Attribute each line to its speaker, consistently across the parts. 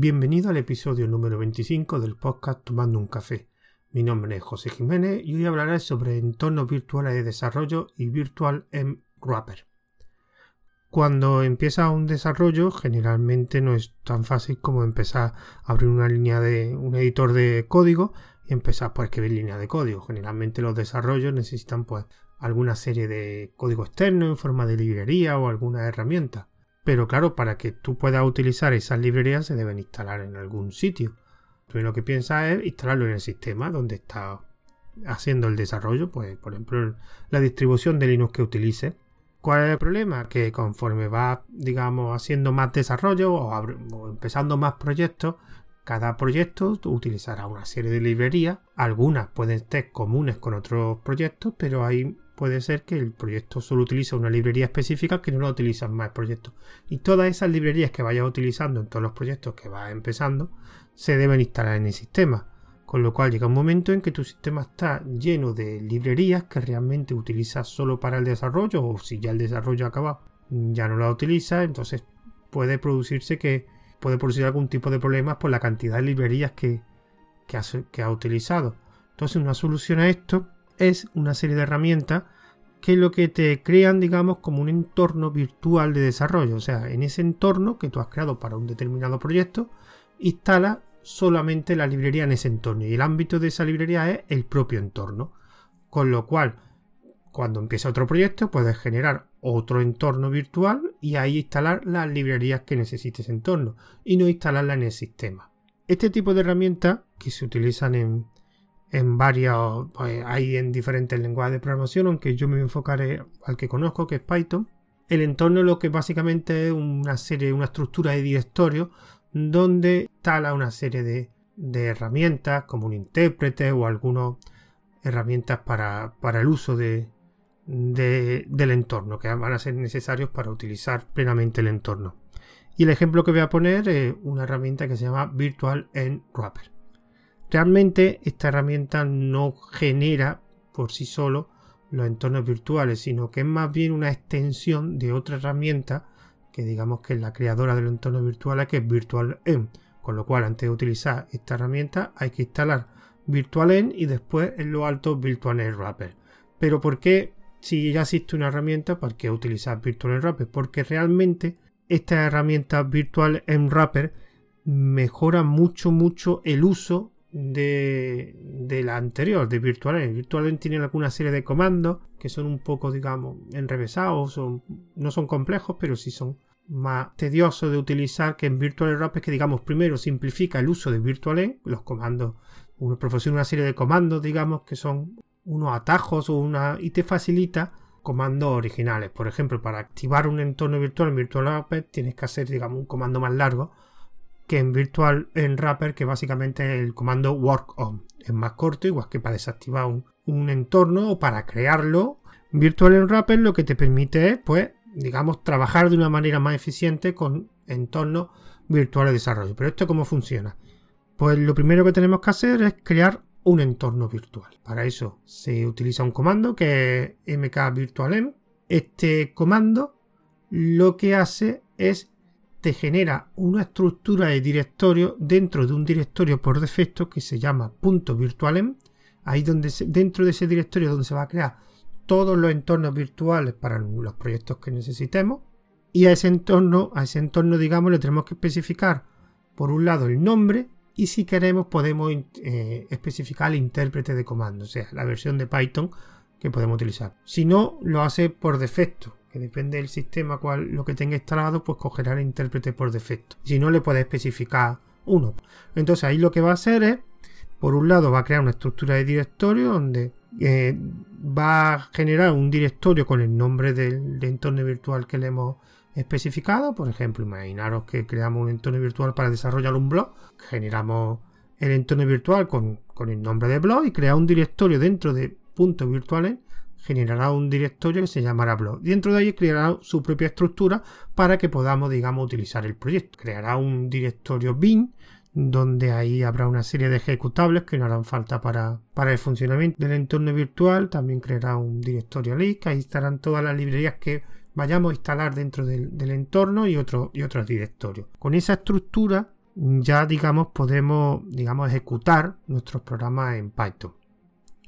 Speaker 1: Bienvenido al episodio número 25 del podcast Tomando un café. Mi nombre es José Jiménez y hoy hablaré sobre entornos virtuales de desarrollo y Virtual M Wrapper. Cuando empieza un desarrollo, generalmente no es tan fácil como empezar a abrir una línea de un editor de código y empezar a escribir línea de código. Generalmente los desarrollos necesitan pues alguna serie de código externo en forma de librería o alguna herramienta. Pero claro, para que tú puedas utilizar esas librerías se deben instalar en algún sitio. Lo que piensas es instalarlo en el sistema donde está haciendo el desarrollo, pues por ejemplo la distribución de Linux que utilice ¿Cuál es el problema? Que conforme va, digamos, haciendo más desarrollo o, empezando más proyectos, cada proyecto utilizará una serie de librerías. Algunas pueden ser comunes con otros proyectos, pero ahí puede ser que el proyecto solo utilice una librería específica que no la utilizan más proyectos. Y todas esas librerías que vayas utilizando en todos los proyectos que vas empezando se deben instalar en el sistema. Con lo cual llega un momento en que tu sistema está lleno de librerías que realmente utilizas solo para el desarrollo o si ya el desarrollo ha acabado ya no la utiliza, entonces puede producirse que puede producir algún tipo de problemas por la cantidad de librerías que, que, que ha utilizado. Entonces una solución a esto es una serie de herramientas que lo que te crean, digamos, como un entorno virtual de desarrollo. O sea, en ese entorno que tú has creado para un determinado proyecto, instala solamente la librería en ese entorno y el ámbito de esa librería es el propio entorno. Con lo cual, cuando empieza otro proyecto, puedes generar otro entorno virtual y ahí instalar las librerías que necesite ese entorno y no instalarla en el sistema. Este tipo de herramientas que se utilizan en, en varios, pues, hay en diferentes lenguajes de programación, aunque yo me enfocaré al que conozco, que es Python. El entorno lo que básicamente es una serie, una estructura de directorios donde instala una serie de, herramientas como un intérprete o algunas herramientas para, el uso de, del entorno que van a ser necesarios para utilizar plenamente el entorno. Y el ejemplo que voy a poner es una herramienta que se llama Virtual End Wrapper. Realmente esta herramienta no genera por sí solo los entornos virtuales, sino que es más bien una extensión de otra herramienta que digamos que es la creadora del entorno virtual que es VirtualEnv. Con lo cual, antes de utilizar esta herramienta, hay que instalar VirtualEnv y después en lo alto VirtualEnv Wrapper. Pero ¿por qué, si ya existe una herramienta, para qué utilizar VirtualEnv Wrapper? Porque realmente esta herramienta VirtualEnv Wrapper mejora mucho, mucho el uso de, la anterior, de VirtualEnv. VirtualEnv tiene alguna serie de comandos que son un poco, digamos, enrevesados, no son complejos, pero sí son más tedioso de utilizar que en Virtual es que digamos primero simplifica el uso de VirtualEnv, los comandos, uno proporciona una serie de comandos digamos que son unos atajos o una y te facilita comandos originales. Por ejemplo, para activar un entorno virtual en tienes que hacer digamos un comando más largo que en Virtual en Wrapper que básicamente el comando work on. Es más corto, igual que para desactivar un, un entorno o para crearlo. Virtual en Wrapper lo que te permite es pues digamos, trabajar de una manera más eficiente con entornos virtuales de desarrollo. Pero esto cómo funciona? Pues lo primero que tenemos que hacer es crear un entorno virtual. Para eso se utiliza un comando que es mkvirtualenv. Este comando lo que hace es te genera una estructura de directorio dentro de un directorio por defecto que se llama .virtualenv. Ahí donde dentro de ese directorio donde se va a crear todos los entornos virtuales para los proyectos que necesitemos y a ese entorno, a ese entorno digamos le tenemos que especificar por un lado el nombre y si queremos podemos eh, especificar el intérprete de comando, o sea, la versión de Python que podemos utilizar. Si no, lo hace por defecto, que depende del sistema cual lo que tenga instalado, pues cogerá el intérprete por defecto. Si no, le puede especificar uno. Entonces ahí lo que va a hacer es, por un lado, va a crear una estructura de directorio donde eh, va a generar un directorio con el nombre del, entorno virtual que le hemos especificado. Por ejemplo, imaginaros que creamos un entorno virtual para desarrollar un blog. Generamos el entorno virtual con, el nombre de blog y crea un directorio dentro de puntos virtuales. Generará un directorio que se llamará blog. Dentro de ahí creará su propia estructura para que podamos, digamos, utilizar el proyecto. Creará un directorio bin donde ahí habrá una serie de ejecutables que no harán falta para, el funcionamiento del entorno virtual. También creará un directorio list, ahí estarán todas las librerías que vayamos a instalar dentro del, entorno y, otro, y otros directorios. Con esa estructura ya digamos podemos digamos ejecutar nuestros programas en Python.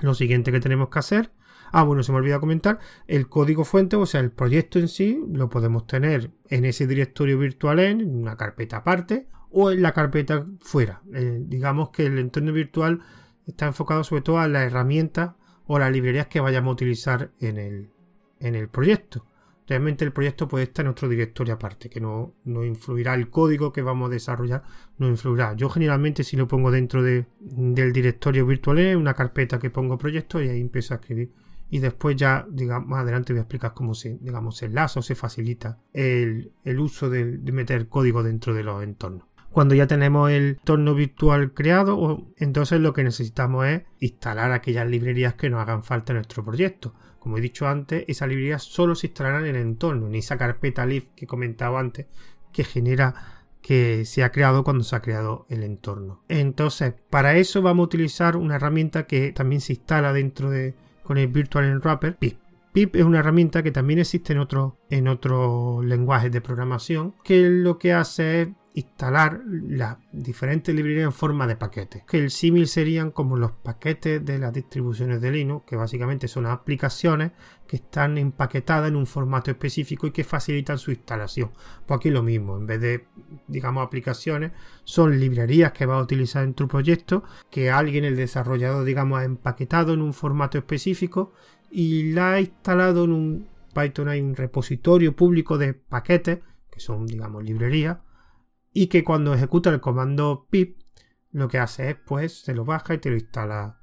Speaker 1: Lo siguiente que tenemos que hacer, ah bueno se me olvidó comentar, el código fuente, o sea el proyecto en sí lo podemos tener en ese directorio virtual en una carpeta aparte o en la carpeta fuera. Eh, digamos que el entorno virtual está enfocado sobre todo a las herramientas o las librerías que vayamos a utilizar en el, en el proyecto. Realmente el proyecto puede estar en otro directorio aparte, que no, no influirá el código que vamos a desarrollar, no influirá. Yo generalmente si lo pongo dentro de, del directorio virtual una carpeta que pongo proyecto y ahí empiezo a escribir. Y después ya, digamos, más adelante voy a explicar cómo se, digamos, se enlaza o se facilita el, uso de, meter código dentro de los entornos. Cuando ya tenemos el entorno virtual creado, entonces lo que necesitamos es instalar aquellas librerías que nos hagan falta en nuestro proyecto. Como he dicho antes, esas librerías solo se instalarán en el entorno, en esa carpeta lib que he comentado antes, que genera que se ha creado cuando se ha creado el entorno. Entonces, para eso vamos a utilizar una herramienta que también se instala dentro de con el Virtual Wrapper, PIP. PIP es una herramienta que también existe en otros en otros lenguajes de programación, que lo que hace es instalar las diferentes librerías en forma de paquetes. Que el símil serían como los paquetes de las distribuciones de Linux, que básicamente son aplicaciones que están empaquetadas en un formato específico y que facilitan su instalación. Pues aquí lo mismo, en vez de, digamos, aplicaciones, son librerías que va a utilizar en tu proyecto, que alguien, el desarrollador, digamos, ha empaquetado en un formato específico y la ha instalado en un Python, hay un repositorio público de paquetes, que son, digamos, librerías y que cuando ejecuta el comando pip lo que hace es pues se lo baja y te lo instala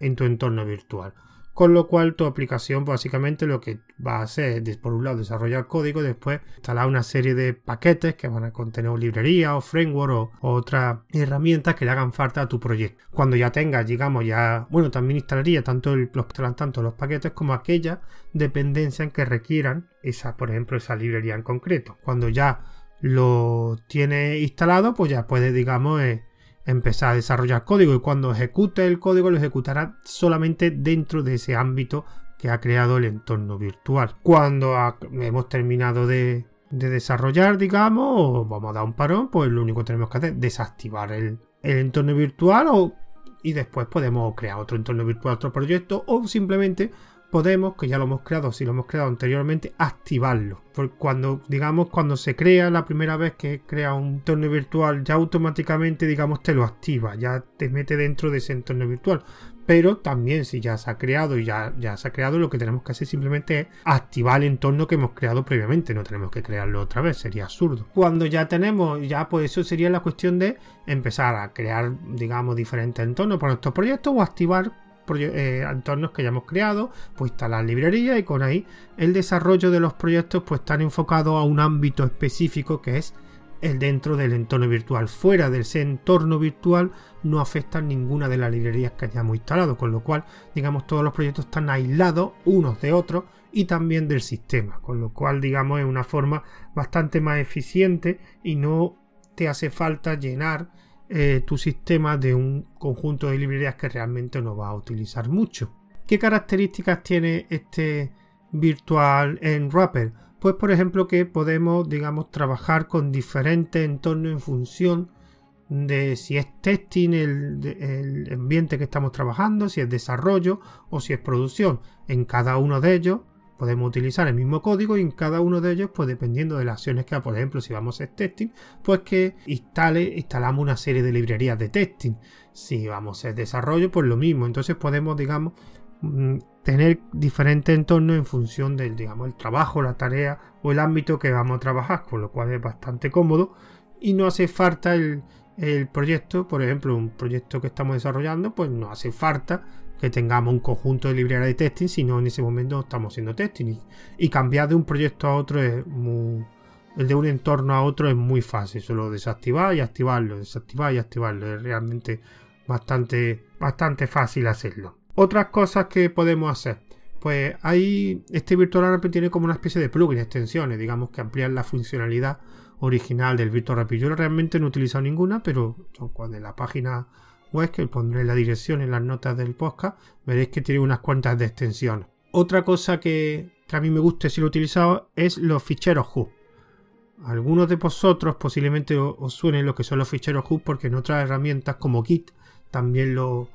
Speaker 1: en tu entorno virtual. Con lo cual tu aplicación básicamente lo que va a hacer es por un lado desarrollar código, después instalar una serie de paquetes que van a contener librería o framework o, otras herramientas que le hagan falta a tu proyecto. Cuando ya tengas, digamos, ya, bueno, también instalaría tanto los, tanto los paquetes como aquellas dependencias que requieran esa, por ejemplo, esa librería en concreto. Cuando ya lo tiene instalado, pues ya puede, digamos, eh, empezar a desarrollar código y cuando ejecute el código lo ejecutará solamente dentro de ese ámbito que ha creado el entorno virtual. Cuando hemos terminado de, desarrollar, digamos, o vamos a dar un parón, pues lo único que tenemos que hacer es desactivar el, entorno virtual o, y después podemos crear otro entorno virtual, otro proyecto o simplemente podemos, que ya lo hemos creado, si lo hemos creado anteriormente, activarlo. Porque cuando, digamos, cuando se crea la primera vez que crea un entorno virtual, ya automáticamente, digamos, te lo activa, ya te mete dentro de ese entorno virtual. Pero también si ya se ha creado y ya, ya se ha creado, lo que tenemos que hacer simplemente es activar el entorno que hemos creado previamente. No tenemos que crearlo otra vez, sería absurdo. Cuando ya tenemos, ya pues eso sería la cuestión de empezar a crear, digamos, diferentes entornos para nuestros proyectos o activar eh, entornos que ya hemos creado, pues instalar librería y con ahí el desarrollo de los proyectos pues están enfocados a un ámbito específico que es el dentro del entorno virtual. Fuera de ese entorno virtual no afectan ninguna de las librerías que hayamos instalado, con lo cual, digamos, todos los proyectos están aislados unos de otros y también del sistema, con lo cual, digamos, es una forma bastante más eficiente y no te hace falta llenar eh, tu sistema de un conjunto de librerías que realmente no va a utilizar mucho. ¿Qué características tiene este Virtual Wrapper? Pues por ejemplo que podemos, digamos, trabajar con diferentes entornos en función de si es testing el, el, ambiente que estamos trabajando, si es desarrollo o si es producción. En cada uno de ellos podemos utilizar el mismo código y en cada uno de ellos, pues dependiendo de las acciones que haga, por ejemplo, si vamos a hacer testing, pues que instale, instalamos una serie de librerías de testing. Si vamos a hacer desarrollo, pues lo mismo. Entonces podemos, digamos, mm, tener diferentes entornos en función del, digamos, el trabajo, la tarea o el ámbito que vamos a trabajar, con lo cual es bastante cómodo y no hace falta el, el proyecto, por ejemplo, un proyecto que estamos desarrollando, pues no hace falta que tengamos un conjunto de librerías de testing, sino en ese momento estamos haciendo testing. Y, cambiar de un proyecto a otro es muy. El de un entorno a otro es muy fácil, solo desactivar y activarlo, desactivar y activarlo. Es realmente bastante, bastante fácil hacerlo. Otras cosas que podemos hacer. Pues hay. Este Virtual tiene como una especie de plugin, extensiones, digamos, que amplían la funcionalidad original del Virtual Rapid. Yo realmente no he utilizado ninguna, pero cuando en la página web, que pondré la dirección en las notas del podcast, veréis que tiene unas cuantas de extensión. Otra cosa que, a mí me gusta si lo he utilizado es los ficheros HU. algunos de vosotros posiblemente os suenen lo que son los ficheros GUS porque en otras herramientas como Git también lo,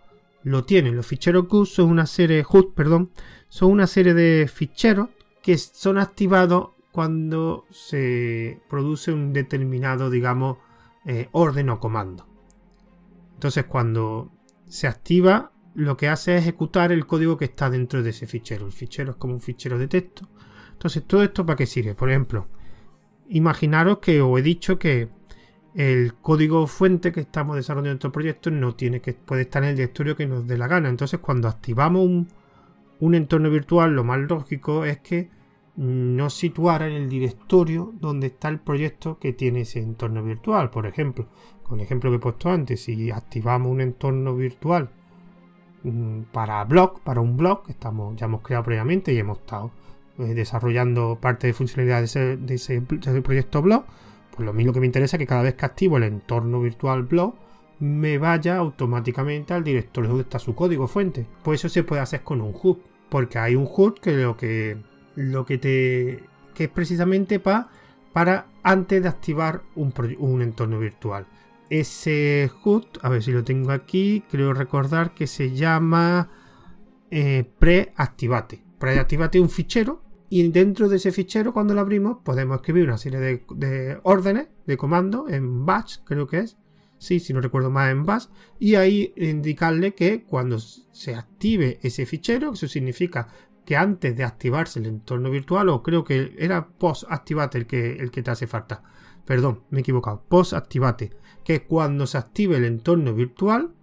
Speaker 1: lo tienen. Los ficheros GUS son una serie, perdón, son una serie de ficheros que son activados cuando se produce un determinado, digamos, eh, orden o comando. Entonces, cuando se activa, lo que hace es ejecutar el código que está dentro de ese fichero. El fichero es como un fichero de texto. Entonces, ¿todo esto para qué sirve? Por ejemplo, imaginaros que os he dicho que el código fuente que estamos desarrollando en nuestro proyecto no tiene que puede estar en el directorio que nos dé la gana. Entonces, cuando activamos un, un entorno virtual, lo más lógico es que no situara en el directorio donde está el proyecto que tiene ese entorno virtual. Por ejemplo, con el ejemplo que he puesto antes, si activamos un entorno virtual mm, para blog, para un blog que estamos, ya hemos creado previamente y hemos estado eh, desarrollando parte de funcionalidad de ese, proyecto blog, pues lo mismo que me interesa es que cada vez que activo el entorno virtual blog, me vaya automáticamente al directorio donde está su código fuente. Pues eso se puede hacer con un hub, porque hay un hub que lo que lo que te que es precisamente para antes de activar un, un entorno virtual. Ese HUD, a ver si lo tengo aquí, creo recordar que se llama eh, preactivate. Preactivate un fichero y dentro de ese fichero cuando lo abrimos podemos escribir una serie de, órdenes, de comandos en batch, creo que es. Sí, si no recuerdo más en bash. Y ahí indicarle que cuando se active ese fichero, eso significa que antes de activarse el entorno virtual, o creo que era post-activate el que, el que te hace falta. Perdón, me he equivocado. Post-activate. Que cuando se active el entorno virtual,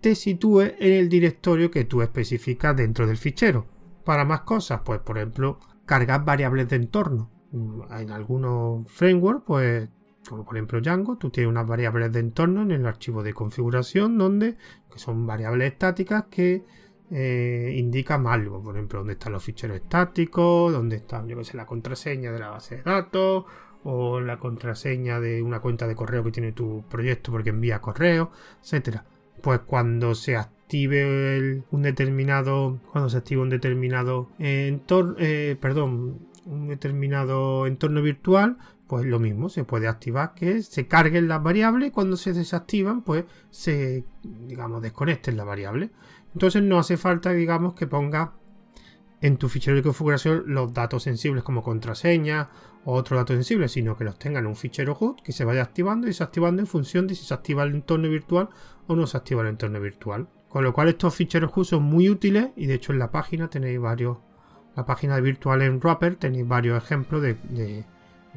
Speaker 1: te sitúe en el directorio que tú especificas dentro del fichero. Para más cosas, pues por ejemplo, cargar variables de entorno. En algunos frameworks, pues como por ejemplo Django, tú tienes unas variables de entorno en el archivo de configuración donde que son variables estáticas que eh, indica algo, por ejemplo, dónde están los ficheros estáticos, dónde está, yo que sé, la contraseña de la base de datos o la contraseña de una cuenta de correo que tiene tu proyecto porque envía correo, etcétera. Pues cuando se active un determinado, cuando se active un determinado entorno, eh, perdón, un determinado entorno virtual, pues lo mismo, se puede activar que se carguen las variables y cuando se desactivan, pues se, digamos, desconecten las variables. Entonces no hace falta, digamos, que ponga en tu fichero de configuración los datos sensibles como contraseña o otros datos sensibles, sino que los tengan en un fichero HUD que se vaya activando y desactivando en función de si se activa el entorno virtual o no se activa el entorno virtual. Con lo cual estos ficheros HUD son muy útiles y de hecho en la página tenéis varios, la página de Virtual en Wrapper tenéis varios ejemplos de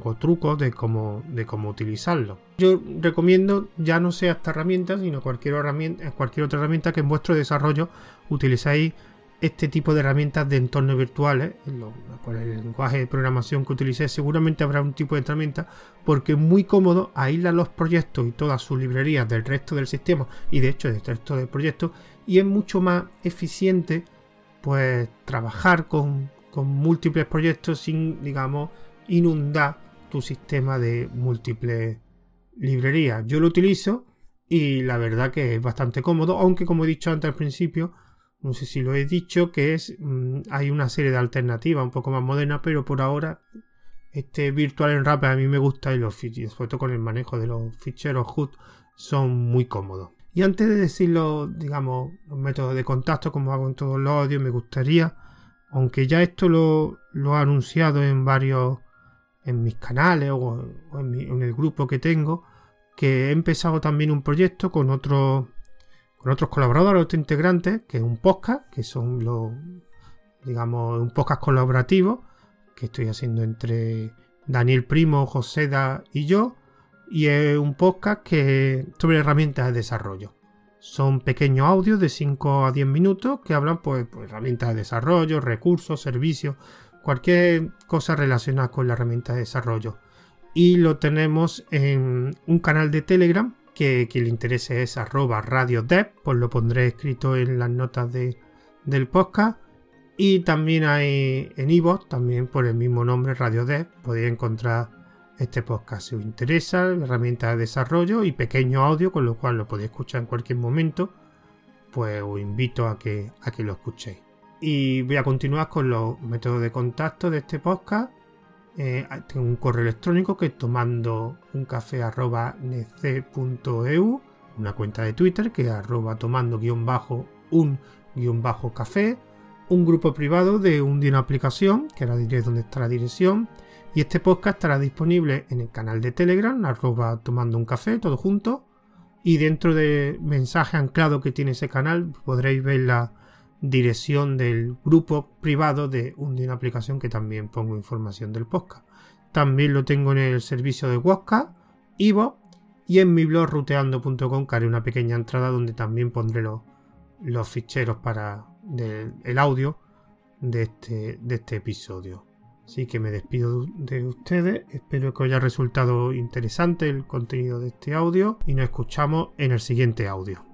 Speaker 1: o trucos de cómo, de cómo utilizarlo. Yo recomiendo ya no sea esta herramienta, sino cualquier, herramienta, cualquier otra herramienta que en vuestro desarrollo utilizáis este tipo de herramientas de entornos virtuales, con el lenguaje de programación que utilicéis, seguramente habrá un tipo de herramienta porque es muy cómodo aislar los proyectos y todas sus librerías del resto del sistema y de hecho del resto del proyecto y es mucho más eficiente pues trabajar con, con múltiples proyectos sin digamos inundar tu sistema de múltiples librerías. Yo lo utilizo y la verdad que es bastante cómodo, aunque como he dicho antes al principio, no sé si lo he dicho, que es mm, hay una serie de alternativas un poco más modernas, pero por ahora este Virtual Enwrapper a mí me gusta y los ficheros, sobre todo con el manejo de los ficheros HUD, son muy cómodos. Y antes de decirlo, digamos, los métodos de contacto, como hago en todos los audios, me gustaría, aunque ya esto lo, lo anunciado en varios en mis canales o, en, el grupo que tengo, que he empezado también un proyecto con otros con otros colaboradores, otros integrantes, que es un podcast, que son los, digamos, un podcast colaborativo que estoy haciendo entre Daniel Primo, Joseda y yo, y es un podcast que sobre herramientas de desarrollo. Son pequeños audios de 5 a 10 minutos que hablan pues, pues herramientas de desarrollo, recursos, servicios, cualquier cosa relacionada con la herramienta de desarrollo. Y lo tenemos en un canal de Telegram que quien le interese es arroba radiodev, pues lo pondré escrito en las notas de, del podcast. Y también hay en iVoox, también por el mismo nombre, RadioDev, podéis encontrar este podcast si os interesa, la herramienta de desarrollo y pequeño audio, con lo cual lo podéis escuchar en cualquier momento, pues os invito a que, a que lo escuchéis. Y voy a continuar con los métodos de contacto de este podcast. eh, tengo un correo electrónico que es tomando un café una cuenta de Twitter que es arroba tomando bajo un bajo café, un grupo privado de un de una aplicación, que ahora diré dónde está la dirección, y este podcast estará disponible en el canal de Telegram, arroba tomando un café, todo junto, y dentro de mensaje anclado que tiene ese canal podréis ver la dirección del grupo privado de un de una aplicación que también pongo información del podcast. También lo tengo en el servicio de WhatsApp, Ivo y en mi blog ruteando.com que haré una pequeña entrada donde también pondré los, ficheros para el audio de este, de este episodio. Así que me despido de ustedes, espero que haya resultado interesante el contenido de este audio y nos escuchamos en el siguiente audio.